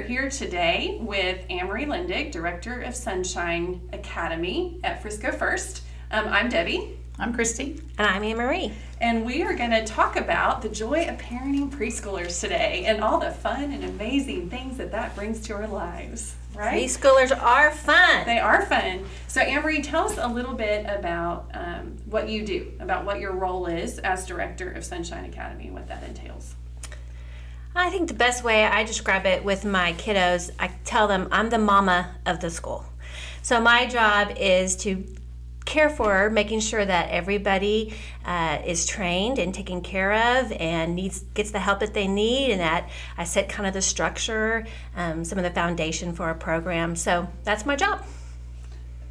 are here today with Amory Lindig, Director of Sunshine Academy at Frisco First. Um, I'm Debbie. I'm Christy. And I'm Anne Marie. And we are going to talk about the joy of parenting preschoolers today and all the fun and amazing things that that brings to our lives, right? Preschoolers are fun. They are fun. So, Amory, tell us a little bit about um, what you do, about what your role is as Director of Sunshine Academy, and what that entails. I think the best way I describe it with my kiddos, I tell them I'm the mama of the school. So my job is to care for making sure that everybody uh, is trained and taken care of and needs gets the help that they need and that I set kind of the structure, um, some of the foundation for a program. So that's my job.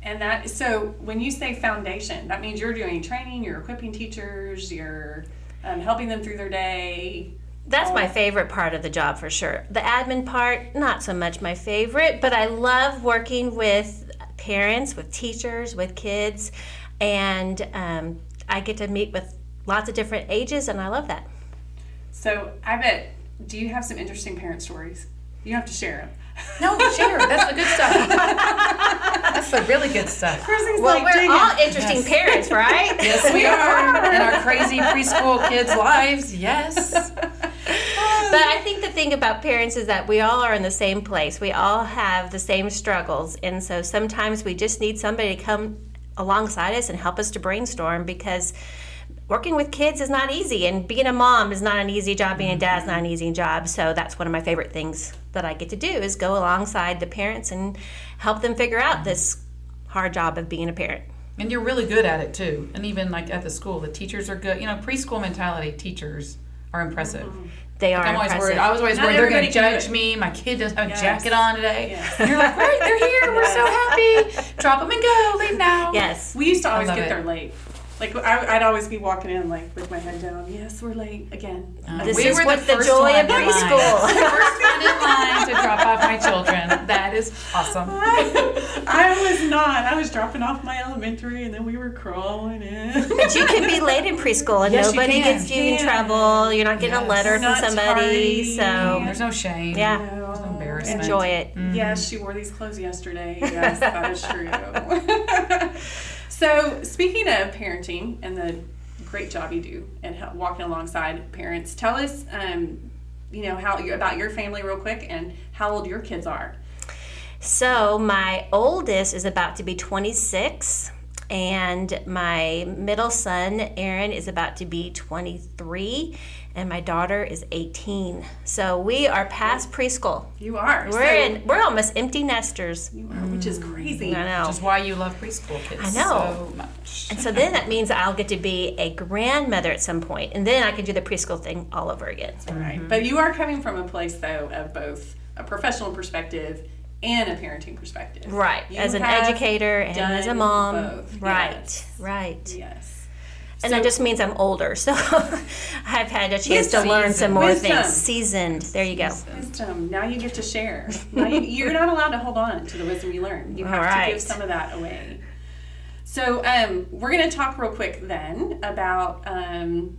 And that so when you say foundation, that means you're doing training, you're equipping teachers, you're um, helping them through their day. That's my favorite part of the job for sure. The admin part, not so much my favorite, but I love working with parents, with teachers, with kids, and um, I get to meet with lots of different ages, and I love that. So I bet. Do you have some interesting parent stories? You have to share them. No, share. That's the good stuff. That's the really good stuff. Chrissy's Well, like, we're all it." interesting Yes. parents, right? Yes, we are. In our crazy preschool kids' lives. Yes. But I think the thing about parents is that we all are in the same place. We all have the same struggles. And so sometimes we just need somebody to come alongside us and help us to brainstorm because working with kids is not easy. And being a mom is not an easy job. Being a dad is not an easy job. So that's one of my favorite things that I get to do is go alongside the parents and help them figure out this hard job of being a parent. And you're really good at it too. And even like at the school, the teachers are good. You know, preschool mentality teachers are impressive. Mm-hmm. They are I'm always impressive. worried. I was always Not worried they're going to everybody judge do me. My kid doesn't have Yes. a jacket on today. Yes. You're like, right, they're here. We're so happy. Drop them and go. Leave now. Yes. We used to always get it. there late. Like I, I'd always be walking in like with my head down. Yes, we're late again. Uh, This we is were what the first joy of preschool. The first one in line to drop off my children. That is awesome. I was not. I was dropping off my elementary, and then we were crawling in. But you can be late in preschool and Yes, nobody can. gets you in trouble. You're not getting a letter from somebody. tardy. So There's no shame. Yeah. There's no embarrassment. enjoy it. Yes, she wore these clothes yesterday. Yes, that is true. So, speaking of parenting and the great job you do and walking alongside parents, tell us, um, you know, how about your family real quick and how old your kids are. So my oldest is about to be 26 and my middle son Aaron is about to be 23 and my daughter is 18. So we are past preschool. You are. We're so, in we're almost empty nesters. You are, which is crazy. I know. Which is why you love preschool kids I know. so much. And so then that means I'll get to be a grandmother at some point, and then I can do the preschool thing all over again. Right. But you are coming from a place, though, of both a professional perspective and a parenting perspective. Right, You as an educator and as a mom. both. Right, Yes. right. Yes. And So- that just means I'm older, so I've had a chance to learn some more Wisdom. things. Seasoned. There you go. Wisdom. Now you get to share. Now you, you're not allowed to hold on to the wisdom you learn. You have All to give some of that away. So um, we're going to talk real quick then about um,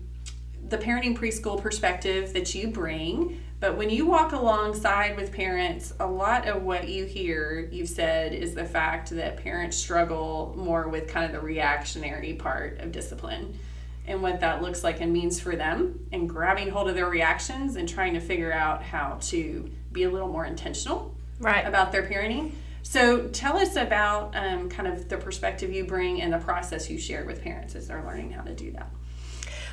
the parenting preschool perspective that you bring. But when you walk alongside with parents, a lot of what you hear, you've said, is the fact that parents struggle more with kind of the reactionary part of discipline and what that looks like and means for them, and grabbing hold of their reactions and trying to figure out how to be a little more intentional Right. about their parenting. So tell us about um, kind of the perspective you bring and the process you share with parents as they're learning how to do that.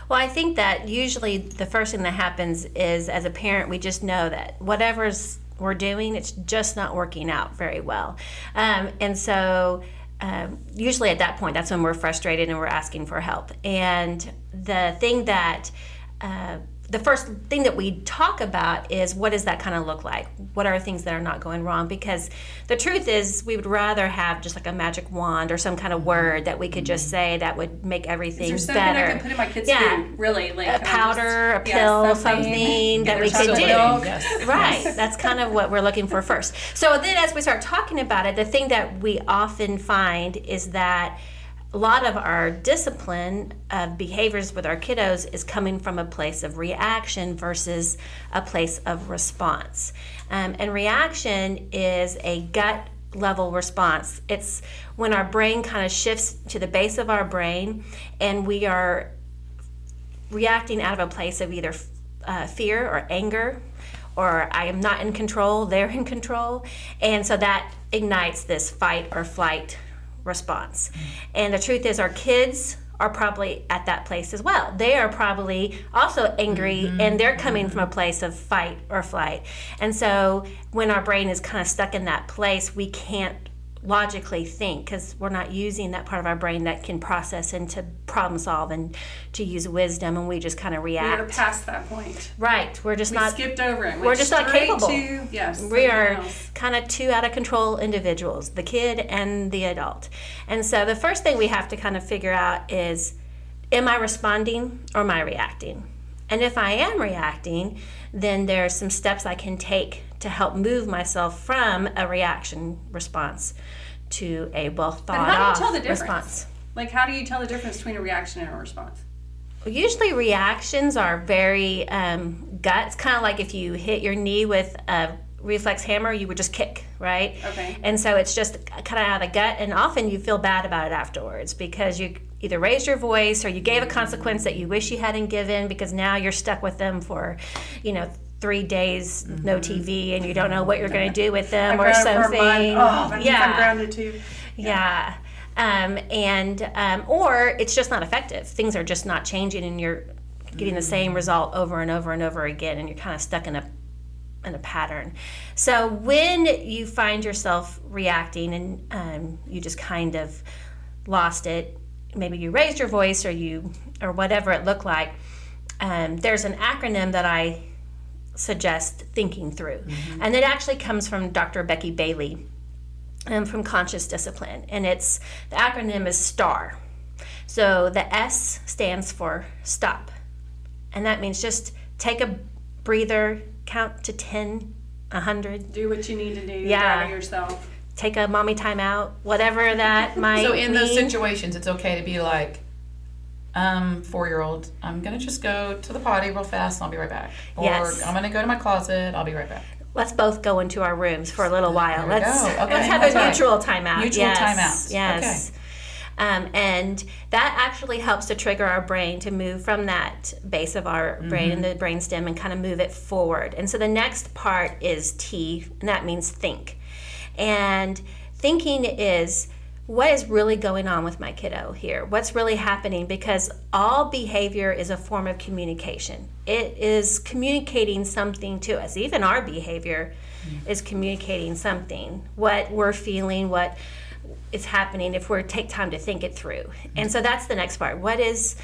Well, I think that usually the first thing that happens is as a parent, we just know that whatever's we're doing, it's just not working out very well. Um, and so um, usually at that point, that's when we're frustrated and we're asking for help. And the thing that uh, the first thing that we talk about is what does that kind of look like? What are things that are not going wrong? Because the truth is, we would rather have just like a magic wand or some kind of word that we could just mm-hmm. say that would make everything Is there something better. I can put in my kids' Yeah. food? Really, like a powder, just- a yeah, pill, something, that we their could do. Yes. Right. That's kind of what we're looking for first. So then, as we start talking about it, the thing that we often find is that a lot of our discipline of behaviors with our kiddos is coming from a place of reaction versus a place of response. Um, and reaction is a gut level response. It's when our brain kind of shifts to the base of our brain and we are reacting out of a place of either uh, fear or anger or I am not in control, they're in control. And so that ignites this fight or flight response. And the truth is, our kids are probably at that place as well. They are probably also angry mm-hmm. and they're coming from a place of fight or flight. And so when our brain is kind of stuck in that place, we can't logically think because we're not using that part of our brain that can process and to problem solve and to use wisdom and we just kind of react. We're past that point. Right. We're just we not skipped over it. We're just not capable. To, yes. We are kind of two out of control individuals, the kid and the adult. And so the first thing we have to kind of figure out is am I responding or am I reacting? And if I am reacting, then there are some steps I can take to help move myself from a reaction response to a well thought out response. Like, how do you tell the difference between a reaction and a response? Usually, reactions are very um, guts, kind of like if you hit your knee with a reflex hammer, you would just kick, right? Okay. And so it's just kind of out of the gut, and often you feel bad about it afterwards because you either raised your voice or you gave a consequence that you wish you hadn't given because now you're stuck with them for, you know, three days mm-hmm. no TV and you don't know what you're going to do with them or something. Oh, yeah. I'm grounded too. Yeah. yeah. Um, and um, or it's just not effective. Things are just not changing, and you're getting the same mm-hmm. result over and over and over again, and you're kind of stuck in a in a pattern. So when you find yourself reacting and um, you just kind of lost it, maybe you raised your voice or you or whatever it looked like. Um, there's an acronym that I suggest thinking through. Mm-hmm. And it actually comes from Dr. Becky Bailey um, from Conscious Discipline. And it's the acronym is STAR. So the S stands for stop. And that means just take a breather, count to 10, 100. Do what you need to do. Yeah. yourself. Take a mommy time out, whatever that might be So in mean. those situations, it's okay to be like, um, four year old, I'm gonna just go to the potty real fast and I'll be right back. Or yes. I'm gonna go to my closet, I'll be right back. Let's both go into our rooms for a little while. Let's okay. let's have a mutual timeout. Mutual yes. timeout. Yes. Okay. Um, and that actually helps to trigger our brain to move from that base of our mm-hmm. brain and the brainstem and kind of move it forward. And so the next part is T, and that means think. And thinking is what is really going on with my kiddo here? What's really happening? Because all behavior is a form of communication. It is communicating something to us. Even our behavior mm-hmm. is communicating something. What we're feeling, what is happening if we take time to think it through. And so that's the next part. What is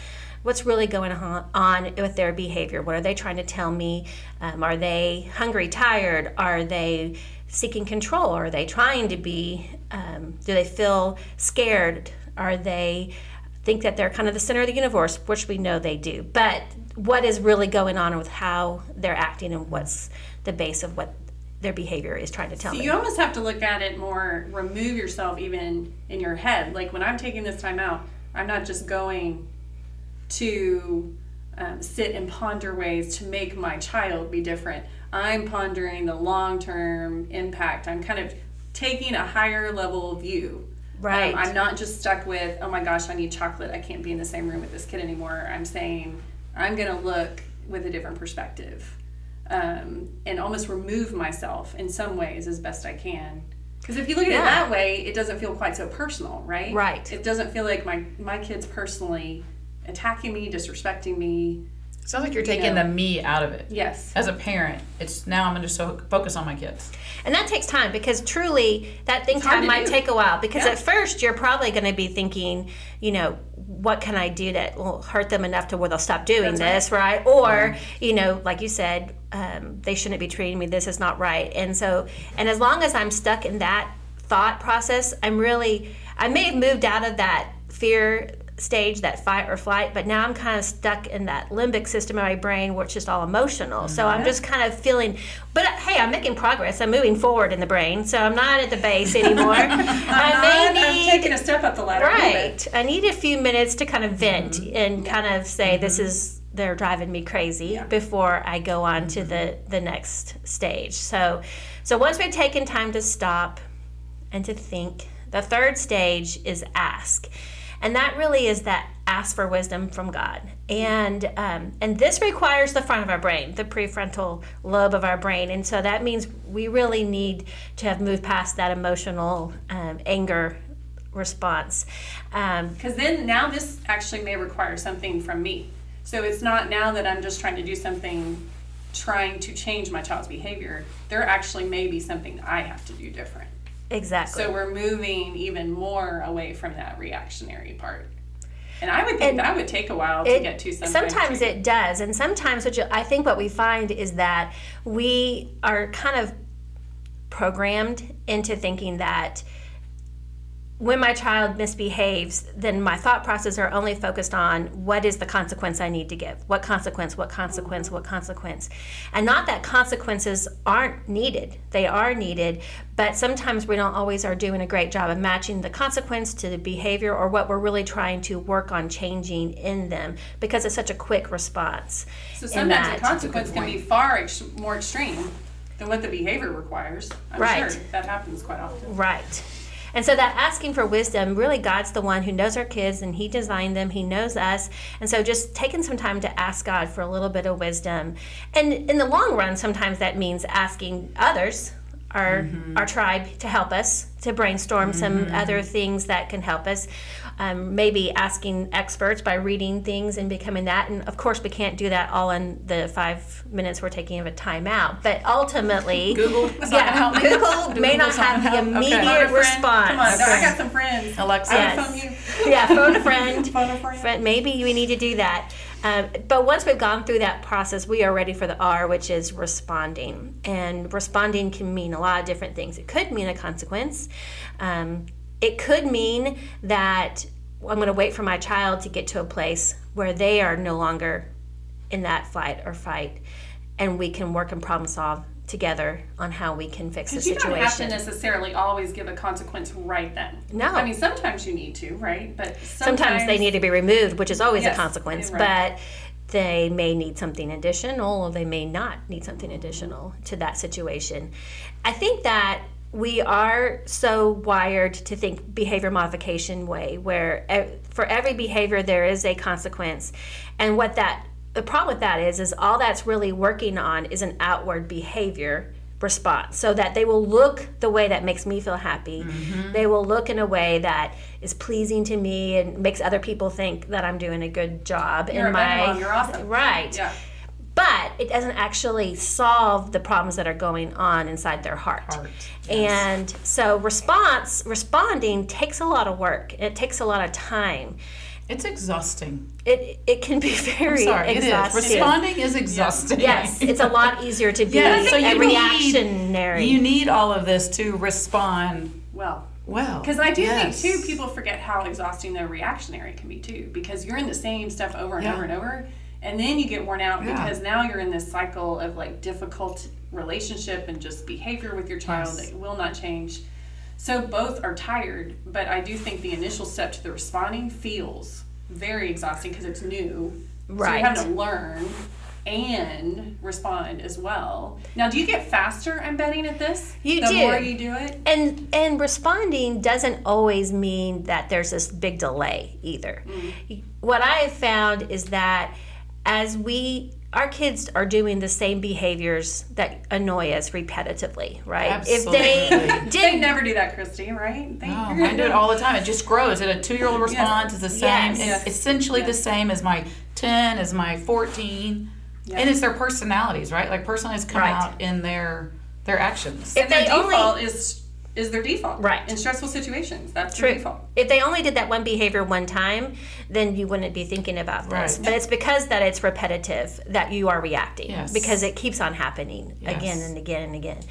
what's really going on with their behavior? What are they trying to tell me? Um, are they hungry, tired? Are they seeking control? Are they trying to be? Um, do they feel scared? Are they think that they're kind of the center of the universe, which we know they do. But what is really going on with how they're acting and what's the base of what their behavior is trying to tell so me. You almost have to look at it more, remove yourself even in your head. Like when I'm taking this time out, I'm not just going to um, sit and ponder ways to make my child be different. I'm pondering the long term impact. I'm kind of taking a higher level view. Right. Um, I'm not just stuck with, oh my gosh, I need chocolate. I can't be in the same room with this kid anymore. I'm saying, I'm going to look with a different perspective um, and almost remove myself in some ways as best I can. Because if you look at yeah. it that way, it doesn't feel quite so personal, right? Right. It doesn't feel like my, my kid's personally attacking me, disrespecting me. Sounds like you're taking you know, the me out of it. Yes. As a parent, it's now I'm going to so focus on my kids. And that takes time because truly that think time might do. take a while because yeah. at first you're probably going to be thinking, you know, what can I do that will hurt them enough to where they'll stop doing That's this, right? right? Or, mm-hmm. you know, like you said, um, they shouldn't be treating me. This is not right. And so, and as long as I'm stuck in that thought process, I'm really, I may have moved out of that fear stage, that fight or flight, but now I'm kind of stuck in that limbic system of my brain where it's just all emotional. So I'm mm-hmm. just kind of feeling, but uh, hey, I'm making progress. I'm moving forward in the brain, so I'm not at the base anymore. I I'm, not, I'm taking a step up the ladder. a little bit. Right. I need a few minutes to kind of vent Mm-hmm. and kind of say this mm-hmm. is they're driving me crazy before I go on to the mm-hmm. the next stage. So so once we've taken time to stop and to think, the third stage is ask. And that really is that ask for wisdom from God. And um, and this requires the front of our brain, the prefrontal lobe of our brain. And so that means we really need to have moved past that emotional um, anger response. Um, Because then now this actually may require something from me. So it's not now that I'm just trying to do something, trying to change my child's behavior. There actually may be something I have to do different. Exactly. So we're moving even more away from that reactionary part. And I would think And that would take a while to get to sometimes. sometimes it does and sometimes what you, i think what we find is that we are kind of programmed into thinking that when my child misbehaves, then my thought process are only focused on what is the consequence I need to give. What consequence, what consequence, what consequence. And not that consequences aren't needed. They are needed, but sometimes we don't always are doing a great job of matching the consequence to the behavior or what we're really trying to work on changing in them because it's such a quick response. So sometimes that. the consequence can be far ex- more extreme than what the behavior requires. I'm Right. sure that happens quite often. Right. And so that asking for wisdom, really God's the one who knows our kids and he designed them, he knows us. And so just taking some time to ask God for a little bit of wisdom. And in the long run, sometimes that means asking others, our our tribe to help us to brainstorm some other things that can help us. Um, maybe asking experts by reading things and becoming that. And of course, we can't do that all in the five minutes we're taking of a timeout. But ultimately, Google. Is that help me? Google may not not have the gonna help? Okay. immediate Phone response. Come on, I got some friends. Alexa. Yes. phone you. yeah, phone a friend. Phone a friend. Friend- Maybe we need to do that. Um, but once we've gone through that process, we are ready for the R, which is responding. And responding can mean a lot of different things. It could mean a consequence. Um, it could mean that I'm going to wait for my child to get to a place where they are no longer in that flight or fight, and we can work and problem solve together on how we can fix the situation. you don't have to necessarily always give a consequence right then. No. I mean, sometimes you need to, right? But sometimes, sometimes they need to be removed, which is always Yes, a consequence, right. but they may need something additional or they may not need something additional to that situation. I think that we are so wired to think behavior modification way where for every behavior there is a consequence and what that the problem with that is is all that's really working on is an outward behavior response so that they will look the way that makes me feel happy mm-hmm. they will look in a way that is pleasing to me and makes other people think that i'm doing a good job You're in my mom, you're awesome. right Yeah. but it doesn't actually solve the problems that are going on inside their heart. Heart, And so response responding takes a lot of work. It takes a lot of time. It's exhausting. It it can be very Sorry, it is. exhausting. Responding is exhausting. Yes, it's a lot easier to be Yeah, so a you reactionary. Need, you need all of this to respond Well, well. because I do Yes. think too, people forget how exhausting the reactionary can be too. Because you're in the same stuff over and Yeah. over and over, and then you get worn out Yeah. because now you're in this cycle of like difficult relationship and just behavior with your child Yes. that will not change. So both are tired, but I do think the initial step to the responding feels very exhausting because it's new. Right. So you have to learn and respond as well. Now, do you get faster? I'm betting at this. You the do. more you do it. and and responding doesn't always mean that there's this big delay either. Mm. What I have found is that as we our kids are doing the same behaviors that annoy us repetitively, right? If they Absolutely. did They never do that, Christy, right? They, No, I do it all the time. It just grows. And a two-year-old response is the same. Yes. It's Yes. essentially the same as my ten, as my fourteen, and it's their personalities, right? Like personalities come Right. out in their their actions. If And their they only- is is their default. Right. In stressful situations, that's True. their default. If they only did that one behavior one time, then you wouldn't be thinking about this. Right. But it's because that it's repetitive that you are reacting Yes. because it keeps on happening again and again and again.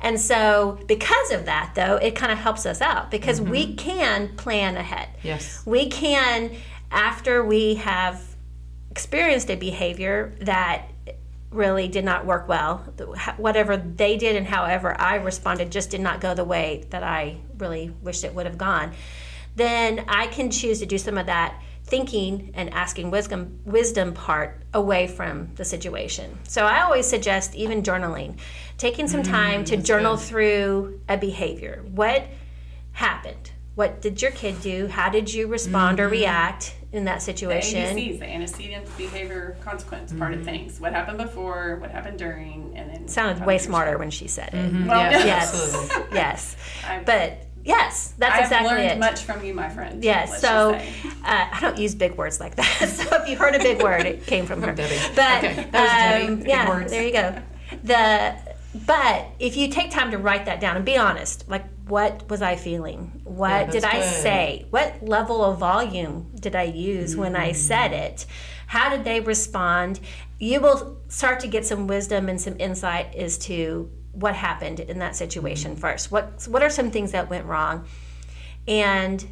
And so because of that though, it kind of helps us out because we mm-hmm. can plan ahead. Yes. We can after we have experienced a behavior that really did not work well, whatever they did and however I responded just did not go the way that I really wished it would have gone, then I can choose to do some of that thinking and asking wisdom wisdom part away from the situation. So I always suggest even journaling, taking some mm, time to journal good. through a behavior. What happened? What did your kid do? How did you respond or mm-hmm. react in that The situation? ABCs, the antecedent behavior consequence part of things. What happened before, what happened during, and then. Sounded way smarter show- when she said it. Well, Yes, Yes, absolutely. yes. I've- But yes, that's I've exactly learned it. much from you, my friend. Yes, let's so just say. uh, I don't use big words like that. So if you heard a big word, it came from her. Debbie. But Okay, that was Debbie, um, big yeah, words. there you go. The but if you take time to write that down and be honest, like what was I feeling? What Yeah, did I good. say? What level of volume did I use when I mm. said it? How did they respond? You will start to get some wisdom and some insight as to what happened in that situation mm. first. What what are some things that went wrong? And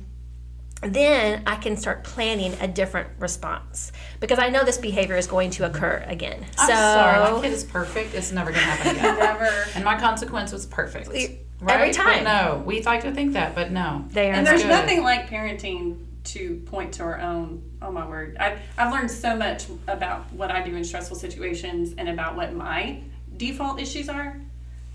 then I can start planning a different response because I know this behavior is going to occur again. I'm so sorry, my kid is perfect. It's never gonna happen again. Never. and my consequence was perfect. every Right? But time. no, we like to think that, but no. they are And there's good. nothing like parenting to point to our own. Oh my word! I've I've learned so much about what I do in stressful situations and about what my default issues are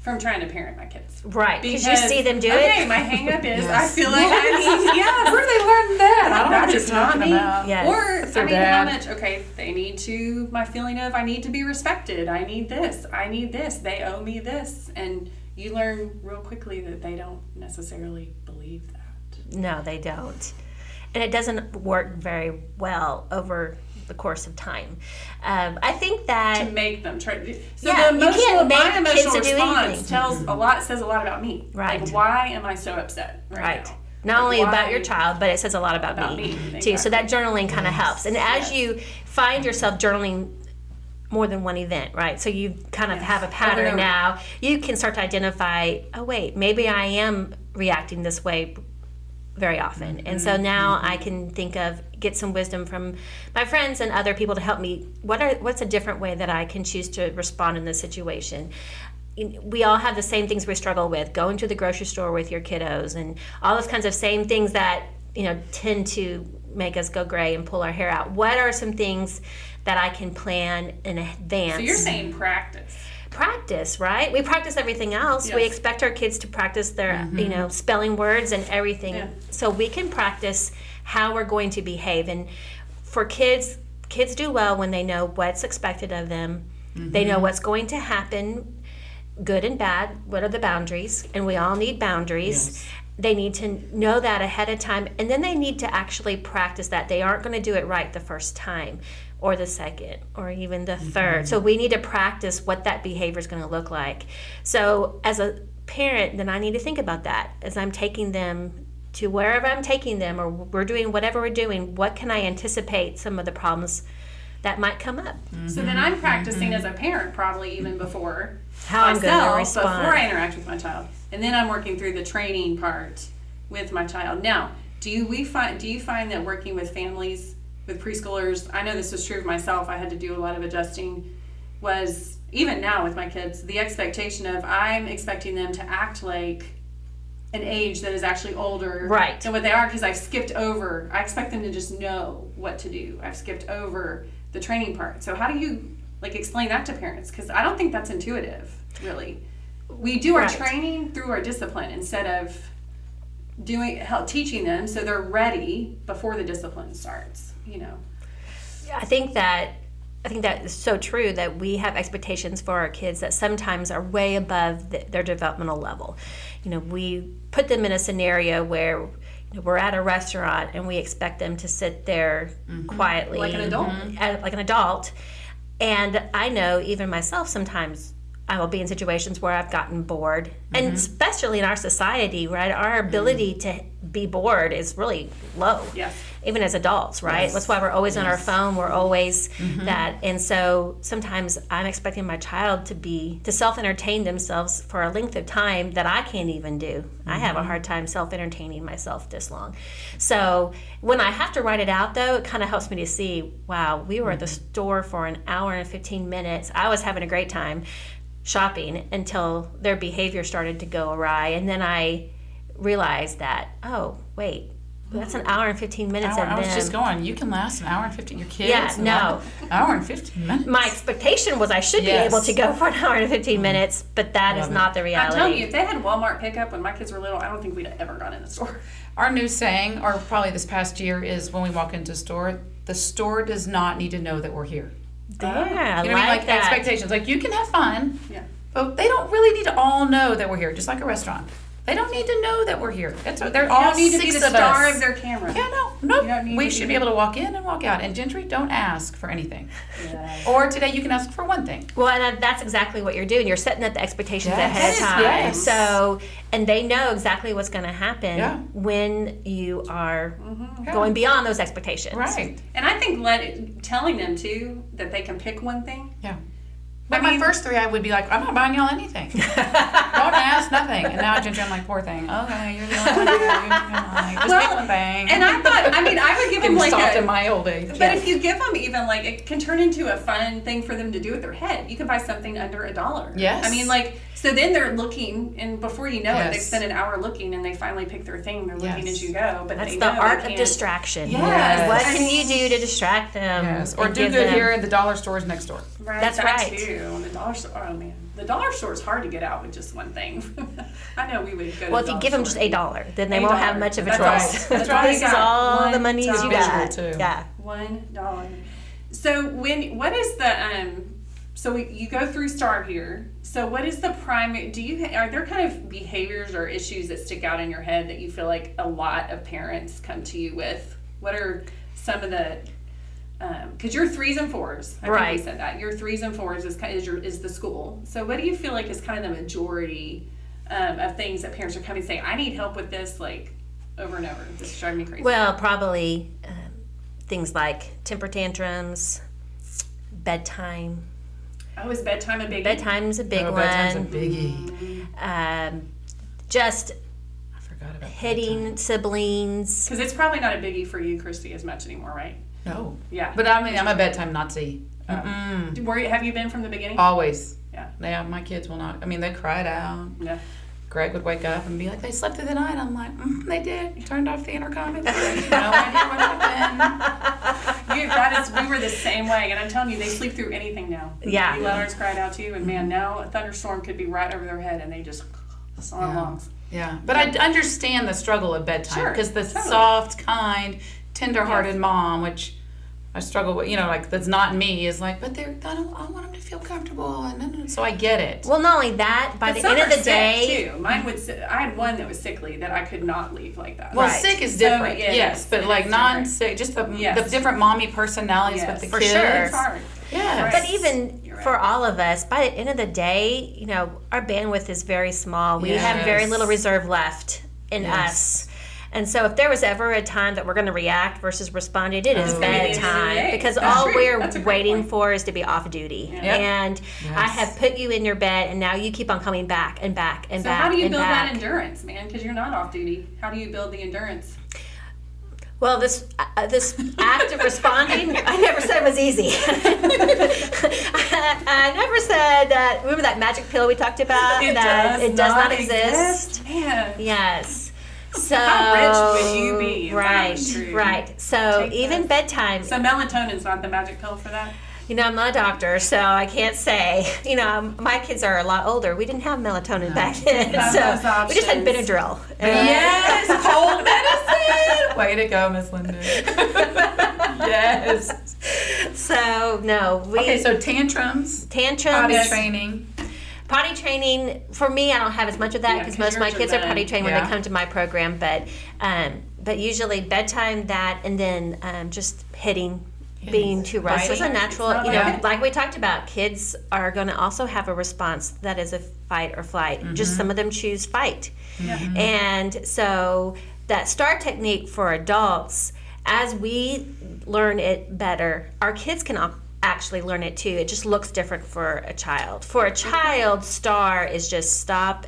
from trying to parent my kids. right because you see them do okay, it. my hang up is I feel like I need yeah. Where do they learn that? I don't know That you're not talking me. about. Yes. Or That's I their mean, how much? Okay, they need to. My feeling of I need to be respected. I need this. I need this. They owe me this, and you learn real quickly that they don't necessarily believe that. No, they don't, and it doesn't work very well over the course of time. Um, I think that to make them try. to- So Yeah, the emotional, my emotional response tells a lot. Says a lot about me. Right. Like, why am I so upset right, right. now? Not only Like, about your child, but it says a lot about, About me, me, too. So that journaling kind of helps. And as Yes. you find yourself journaling more than one event, right? So you kind of Yes. have a pattern now. You can start to identify, oh wait, maybe I am reacting this way very often. And Mm-hmm. so now I can think of get some wisdom from my friends and other people to help me. What are what's a different way that I can choose to respond in this situation? we all have the same things we struggle with going to the grocery store with your kiddos and all those kinds of same things that you know tend to make us go gray and pull our hair out what are some things that i can plan in advance So you're saying practice. Practice right? We practice everything else. We expect our kids to practice their mm-hmm. you know spelling words and everything. Yeah. so we can practice how we're going to behave. And for kids kids do well when they know what's expected of them. They know mm-hmm. what's going to happen good and bad. What are the boundaries? And we all need boundaries. Yes. they need to know that ahead of time. And then they need to actually practice that. They aren't going to do it right the first time or the second or even the mm-hmm. third. So we need to practice what that behavior is going to look like. So as a parent then i need to think about that. As i'm taking them to wherever i'm taking them or we're doing whatever we're doing what can i anticipate some of the problems that might come up? So then I'm mm-hmm. practicing mm-hmm. as a parent, probably even before How I'm gonna myself, respond. before I interact with my child, and then I'm working through the training part with my child. Now, do you, we find do you find that working with families with preschoolers? I know this was true of myself. I had to do a lot of adjusting. Was even now with my kids, the expectation of I'm expecting them to act like an age that is actually older Right. than what they are because I've skipped over. I expect them to just know what to do. I've skipped over the training part. So how do you like explain that to parents? Because I don't think that's intuitive, really. We do our training through our discipline instead of doing help teaching them so they're ready before the discipline starts. You know. I think that I think that is so true that we have expectations for our kids that sometimes are way above the, their developmental level. You know, we put them in a scenario where you know, we're at a restaurant and we expect them to sit there quietly, Like an adult. uh, like an adult. And I know even myself sometimes I will be in situations where I've gotten bored. Mm-hmm. And especially in our society, right? Our ability to be bored is really low. Yes. Even as adults, right? That's why we're always on our phone. We're always Mm-hmm. that. And so sometimes I'm expecting my child to be, to self entertain themselves for a length of time that I can't even do. I have a Mm-hmm. hard time self entertaining myself this long. So when I have to write it out, though, it kind of helps me to see wow, we were at the Mm-hmm. store for an hour and 15 minutes. I was having a great time shopping until their behavior started to go awry. And then I realized that, oh, wait, that's an hour and 15 minutes Hour, of I was just going. You can last an hour and fifteen. Your kids. Yeah, an no. hour- Hour and fifteen minutes. My expectation was I should Yes. be able to go for an hour and 15 mm-hmm. minutes, but that is Love it. not the reality. I'm telling you, if they had Walmart pickup when my kids were little, I don't think we'd have ever gone in the store. Our new saying, or probably this past year, is when we walk into a store, the store does not need to know that we're here. There, oh. I You know what I mean? like Like that. expectations. Like you can have fun, Yeah. but they don't really need to all know that we're here. Just like a restaurant, they don't need to know that we're here. That's they're You all don't need to be the star us. of their camera. yeah, no, no. You We should be- be able to walk in and walk out. And Gentry, don't ask for anything. Yes. Or today you can ask for one thing. Well, and uh, that's exactly what you're doing. You're setting up the expectations Yes. ahead of time. Yes. So, and they know exactly what's going to happen Yeah. when you are mm-hmm. Yeah. going beyond those expectations. Right. And I think let telling them too that they can pick one thing. Yeah. But I my first three, I would be like, I'm not buying y'all anything. Don't ask nothing. And now Ginger, I'm like, poor thing. Oh, okay, you're the only one. here. Come on, just pick Well, one thing. And I thought, I mean, I would give them like soft a. in my old age. But if you give them even like it can turn into a fun thing for them to do with their head. You can buy something under a dollar. Yes. I mean, like so then they're looking, and before you know it, they spend an hour looking, and they finally pick their thing. They're looking Yes. as you go. But That's they the know art they of can't- distraction. Yes. What can you do to distract them? yes. Or do give good them- here at the dollar stores next door. Right, That's that right. Too. And the dollar store. Oh man, the dollar store is hard to get out with just one thing. I know we would go. Well, to if you the give them just a dollar, then they A won't have much of a That's choice. That's all you this is all the One money you got. Too. Yeah. One dollar. So when what is the um? So we, you go through Star here. So what is the primary? Do you are there kind of behaviors or issues that stick out in your head that you feel like a lot of parents come to you with? What are some of the because you're threes and fours. I Right. think we said that. Your threes and fours is kind is your is the school. So what do you feel like is kind of the majority um, of things that parents are coming and saying? I need help with this, like over and over. This is driving me crazy. Well, probably um, things like temper tantrums, bedtime. oh, is bedtime a big Bedtime's a big oh, one. bedtime's a biggie. um, just I forgot about hitting siblings. Because it's probably not a biggie for you, Christy, as much anymore, right? Bedtime. No. Yeah. But I mean, I'm a bedtime Nazi. Mm-mm. Were you, have you been from the beginning? Always. Yeah. Yeah, my kids will not. I mean, they cried out. yeah. Greg would wake up and be like, "They slept through the night." I'm like, mm, "They did." Turned off the intercom. It's like, no idea what happened. You, that is, we were the same way, and I'm telling you, they sleep through anything now. Yeah. You let ours cried out too, and man, now a thunderstorm could be right over their head, and they just song Yeah. longs. Yeah, but I understand the struggle of bedtime Sure, because the totally. soft, kind, tender-hearted Yes. mom, which I struggle with, you know, like that's not me, is like, but they're, I, don't, I want them to feel comfortable, and so I get it. Well, not only that, by But the some end of the sick, day, too. Mine would. si- I had one that was sickly that I could not leave like that. Well, Right. sick is So, different, yeah, yes, it but like non-sick, just the, Yes. the different mommy personalities Yes. with the For kids. sure. it's hard. Yes. But even right. for all of us, by the end of the day, you know, our bandwidth is very small. We have very little reserve left in Yes. us. And so, if there was ever a time that we're going to react versus responding, it is Oh. It's gonna be the end of the bedtime because That's all true. we're That's a great waiting point. for is to be off duty. Yeah. Yep. And I have put you in your bed, and now you keep on coming back and back and So back So how do you build back. that endurance, man? Because you're not off duty. How do you build the endurance? Well, this uh, this act of responding, I never said it was easy. I, I never said that. Remember that magic pill we talked about? that it does not, exist. Man. Yes. So How rich would you be Right, right. So Take even that. bedtime. So melatonin's not the magic pill for that. You know, I'm not a doctor, so I can't say. You know, um, my kids are a lot older. We didn't have melatonin back then, so we just had. Benadryl. And- Yes, cold medicine. Way to go, Miss Linda. yes. So no, we Okay, so tantrums, tantrums. potty training. Potty training for me, I don't have as much of that Yeah, most of my kids are potty trained when they come to my program. But um, but usually bedtime, that, and then um, just hitting being too restless Biting. and natural. You know, like- like we talked about, kids are going to also have a response that is a fight or flight. Mm-hmm. Just some of them choose fight. Yeah. And so that STAR technique for adults, as we learn it better, our kids can al- actually learn it too. It just looks different for a child. For a child, STAR is just stop,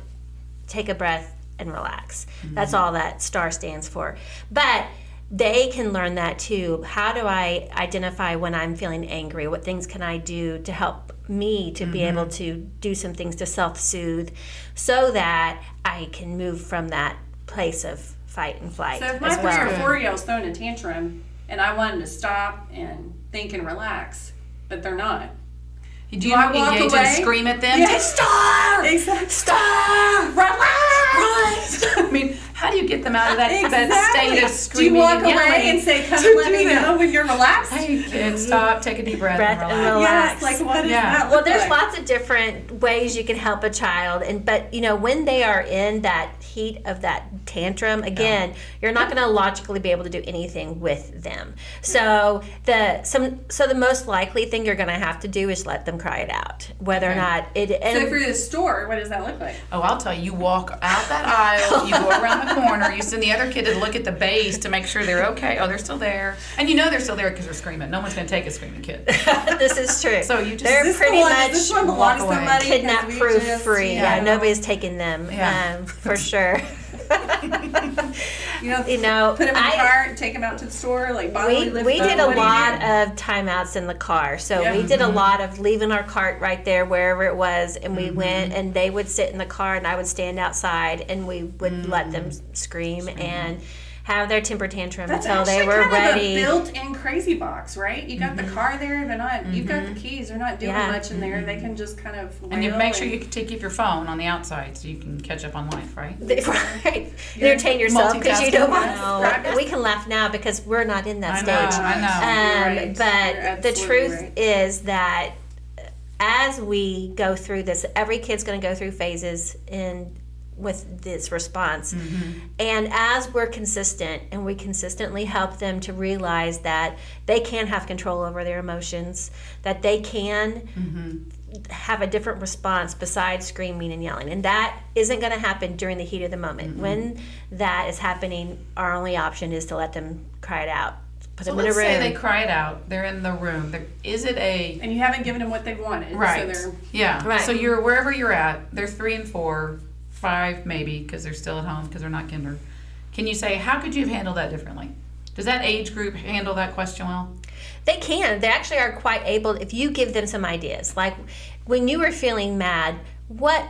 take a breath, and relax. That's mm-hmm. all that STAR stands for. But they can learn that too. How do I identify when I'm feeling angry? What things can I do to help me to be able mm-hmm. to do some things to self soothe so that I can move from that place of fight and flight? So if my as three well. or four year old's throwing a tantrum and I want them to stop and think and relax, but they're not. Do you I walk engage away? and scream at them? Yeah. Take star! Exactly. Star! Relax! I mean, how do you get them out of that, that state of screaming? Do you walk and away and say, "Come to let me that? know when you're relaxed"? Hey, kids, stop, take a deep breath, Breath and and relax. relax. Yes, like what does Yeah. that Well, there's like? lots of different ways you can help a child, and but you know when they are in that heat of that tantrum, again, you're not going to logically be able to do anything with them. So the some so the most likely thing you're going to have to do is let them cry it out, whether or not it. So And if you're at the store, what does that look like? Oh, I'll tell you, you walk out that aisle, you go around the corner, you send the other kid to look at the base to make sure they're okay. Oh, they're still there. And you know they're still there because they're screaming. No one's going to take a screaming kid. this is true. So you just- they're this pretty the one, much Is this one belong walk to away. kidnap proof just- free. Yeah, Yeah. nobody's taking them Yeah. um, for sure. You know, you know, put them in I- the car take them out to the store, like bodily we, lift we them. did a What lot of timeouts in the car. So Yeah. we did a mm-hmm. lot of leaving our cart right there wherever it was and we mm-hmm. went and they would sit in the car and i would stand outside and we would let them mm. scream. and have their temper tantrum That's until they were kind ready of a built-in crazy box, right? You got the mm-hmm. car there, they're not. You've got the mm-hmm. keys. They're not doing Yeah. much in there. They mm-hmm. can just kind of. And you make sure you take keep your phone on the outside so you can catch up on life, right? right entertain yourself because you don't want. know we can laugh now because we're not in that I know, stage I know. Um, right. but the truth right. is that as we go through this, every kid's going to go through phases in with this response. Mm-hmm. And as we're consistent and we consistently help them to realize that they can have control over their emotions, that they can Mm-hmm. have a different response besides screaming and yelling. And that isn't going to happen during the heat of the moment. Mm-hmm. When that is happening, our only option is to let them cry it out. Put So them in a let's room. say they cry it out. They're in the room. They're, is it a And you haven't given them what they wanted. right? So they're. yeah. Right. So you're wherever you're at. They're three and four, five maybe because they're still at home because they're not kinder. Can you say how could you have handled that differently? Does that age group handle that question well? They can. They actually are quite able if you give them some ideas. Like when you were feeling mad, what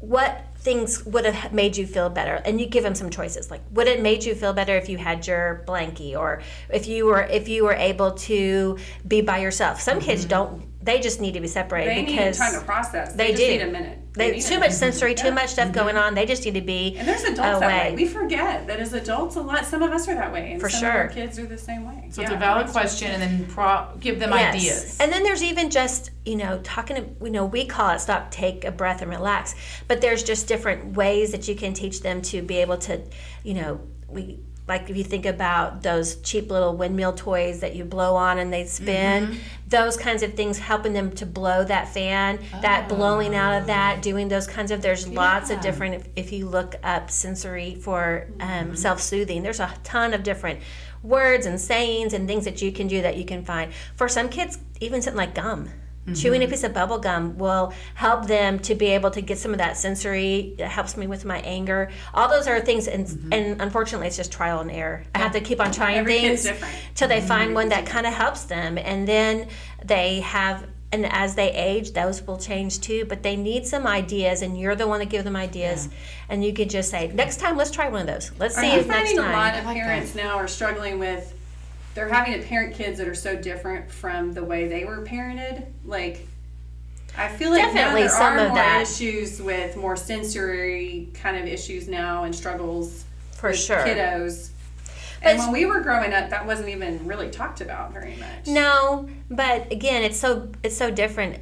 what things would have made you feel better? And you give them some choices. Like would it made you feel better if you had your blankie or if you were if you were able to be by yourself? Some kids mm-hmm. don't they just need to be separated because They need because time to process. they They, just do. need a minute. they need too a much minute. sensory, too Yeah. much stuff going mm-hmm. on. They just need to be And there's adults that way. We forget that as adults, a lot. Some of us are that way, and For some sure. of our kids are the same way. So it's a valid question, and then pro- give them Yes. ideas. And then there's even just, you know, talking to, you know, we call it stop, take a breath and relax. But there's just different ways that you can teach them to be able to, you know, we, like if you think about those cheap little windmill toys that you blow on and they spin, Mm-hmm. those kinds of things, helping them to blow that fan, that blowing out of that, doing those kinds of, there's lots of different, if, if you look up sensory for um, Mm-hmm. self soothing, there's a ton of different words and sayings and things that you can do that you can find. For some kids, even something like gum. Chewing a mm-hmm. piece of bubble gum will help them to be able to get some of that sensory. It helps me with my anger. All those are things, and, mm-hmm. and unfortunately, it's just trial and error. I have to keep on trying Every things different. till they find mm-hmm. one that kind of helps them, and then they have. And as they age, those will change too. But they need some ideas, and you're the one to give them ideas. And you can just say, "Next time, let's try one of those. Let's Are see you if next finding a lot time." of like parents now are struggling with? They're having to parent kids that are so different from the way they were parented. Like, I feel like Definitely now there some are of more that. issues with more sensory kind of issues now and struggles For with sure. kiddos. But And when we were growing up, that wasn't even really talked about very much. No, but again, it's so it's so different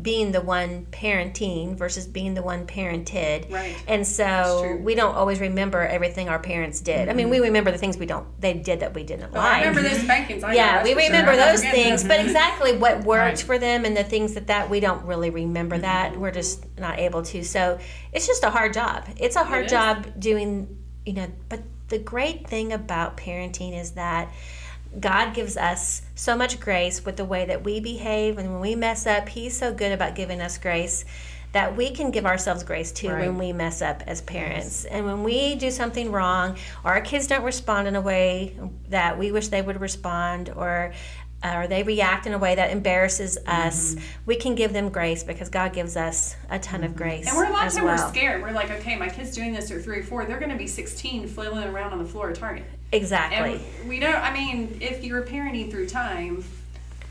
being the one parenting versus being the one parented. Right. And so we don't always remember everything our parents did. I mean, we mm-hmm. remember the things we don't they did that we didn't Oh, like. I remember those spankings. I yeah, we for sure. remember those things, them. but mm-hmm. exactly what worked Right. for them and the things that that we don't really remember mm-hmm. that we're just not able to. So it's just a hard job. It's a hard is. job doing, you know. But the great thing about parenting is that God gives us so much grace with the way that we behave, and when we mess up, He's so good about giving us grace. That we can give ourselves grace too Right. when we mess up as parents. And when we do something wrong, or our kids don't respond in a way that we wish they would respond, or Uh, or they react in a way that embarrasses mm-hmm. us, we can give them grace because God gives us a ton of mm-hmm. grace. And we're a lot of as time well. we're scared. We're like, okay, my kid's doing this. They're three or four. They're going to be 16, flailing around on the floor at Target. Exactly. And we don't. I mean, if you're parenting through time,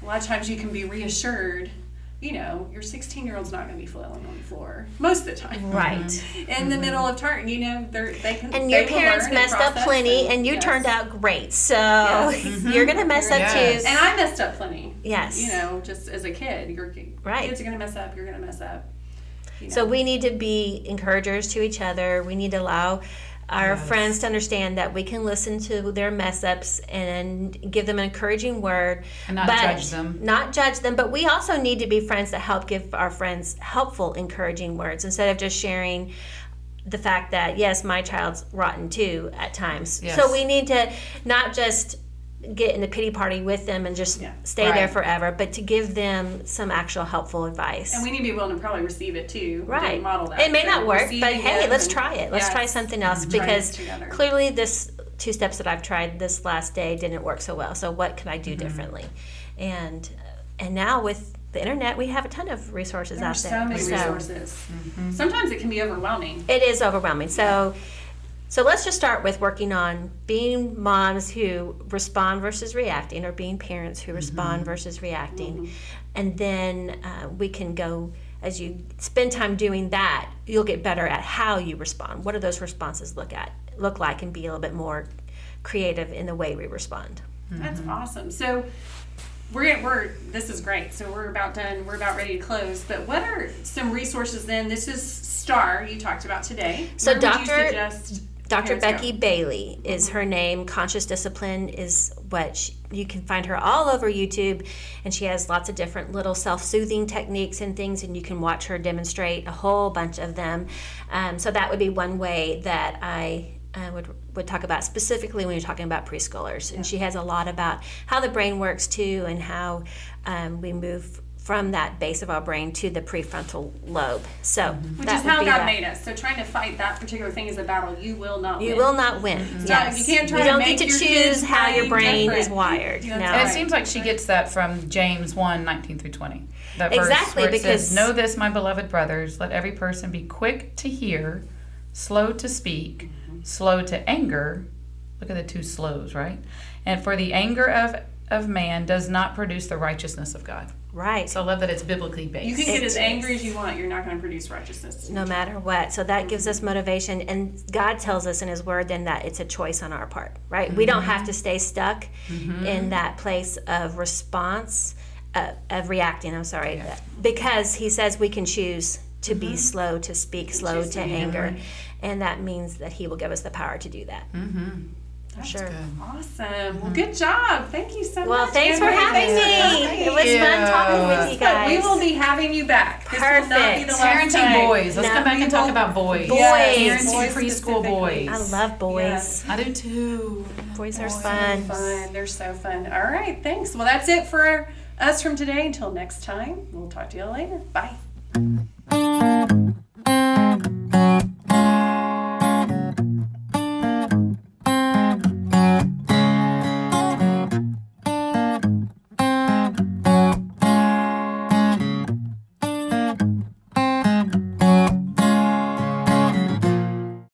a lot of times you can be reassured. You know, your 16 year old's not going to be flailing on the floor most of the time. right. Mm-hmm. In the mm-hmm. middle of Target, you know, they're they can. And they your parents messed up plenty, and you yes. turned out great. So Yes. Mm-hmm. you're gonna mess up Yes. too. And I messed up plenty. Yes. You know, just as a kid, your Right. kids are going to mess up. You're going to mess up. you So we need to be encouragers to each other. We need to allow our friends to understand that we can listen to their mess ups and give them an encouraging word. And not but judge them. Not judge them, but we also need to be friends that help give our friends helpful, encouraging words instead of just sharing the fact that yes, my child's rotten too at times. Yes. So we need to not just get in the pity party with them and just Yeah. stay there forever, but to give them some actual helpful advice. And we need to be willing to probably receive it too. Right. Don't Model that. It may So not work, but hey, let's try it. Let's yes. try something else Try because clearly this two steps that I've tried this last day didn't work so well. So what can I do Mm-hmm. differently? And and now with the internet, we have a ton of resources There out there. so many So resources. Sometimes it can be overwhelming. It is overwhelming. So so let's just start with working on being moms who respond versus reacting, or being parents who respond versus reacting, and then uh, we can go as you spend time doing that. You'll get better at how you respond. What do those responses look at look like, and be a little bit more creative in the way we respond. That's awesome. So we're we're this is great. So we're about done. We're about ready to close. But what are some resources then? This is Star you talked about today. So Where would you Dr. Dr. go? Becky Bailey is her name. Conscious Discipline is what she, you can find her all over YouTube, and she has lots of different little self-soothing techniques and things, and you can watch her demonstrate a whole bunch of them. Um, so that would be one way that I uh, would would talk about specifically when you're talking about preschoolers. And she has a lot about how the brain works too, and how um, we move from that base of our brain to the prefrontal lobe. So mm-hmm. Which that is would how be God that. made us. So trying to fight that particular thing is a battle you will not You win. will not win. Yes. you can't try You to don't make get to your choose kid's how your brain brain is different. wired. That's no. And right. it seems like she gets that from James 1 19 through 20. That verse Exactly, where it because- says, Know this, my beloved brothers, let every person be quick to hear, slow to speak, mm-hmm. slow to anger. Look at the two slows, right? And for the anger of, of man does not produce the righteousness of God. Right. So I love that it's biblically based. You can get as It angry as you want. You're not going to produce righteousness. no matter what. So that gives us motivation. And God tells us in His Word then that it's a choice on our part, right? We don't have to stay stuck mm-hmm. in that place of response, uh, of reacting, I'm sorry, because He says we can choose to be mm-hmm. slow to speak, slow to to be anger. And that means that He will give us the power to do that. Mm-hmm. That's sure. good. Awesome. Well, mm-hmm. good job. Thank you so Well, much. Well, thanks for having me. coming. It was fun talking with you guys. we will be having you back. This will not be Perfect. the last Parenting time. boys. Let's No. come back and talk about boys. Boys. Yes, Parenting boys preschool boys. I love boys. Yes. I do too. Boys are So fun. fun. They're so fun. All right. Thanks. Well, that's it for us from today. Until next time, we'll talk to you all later. Bye.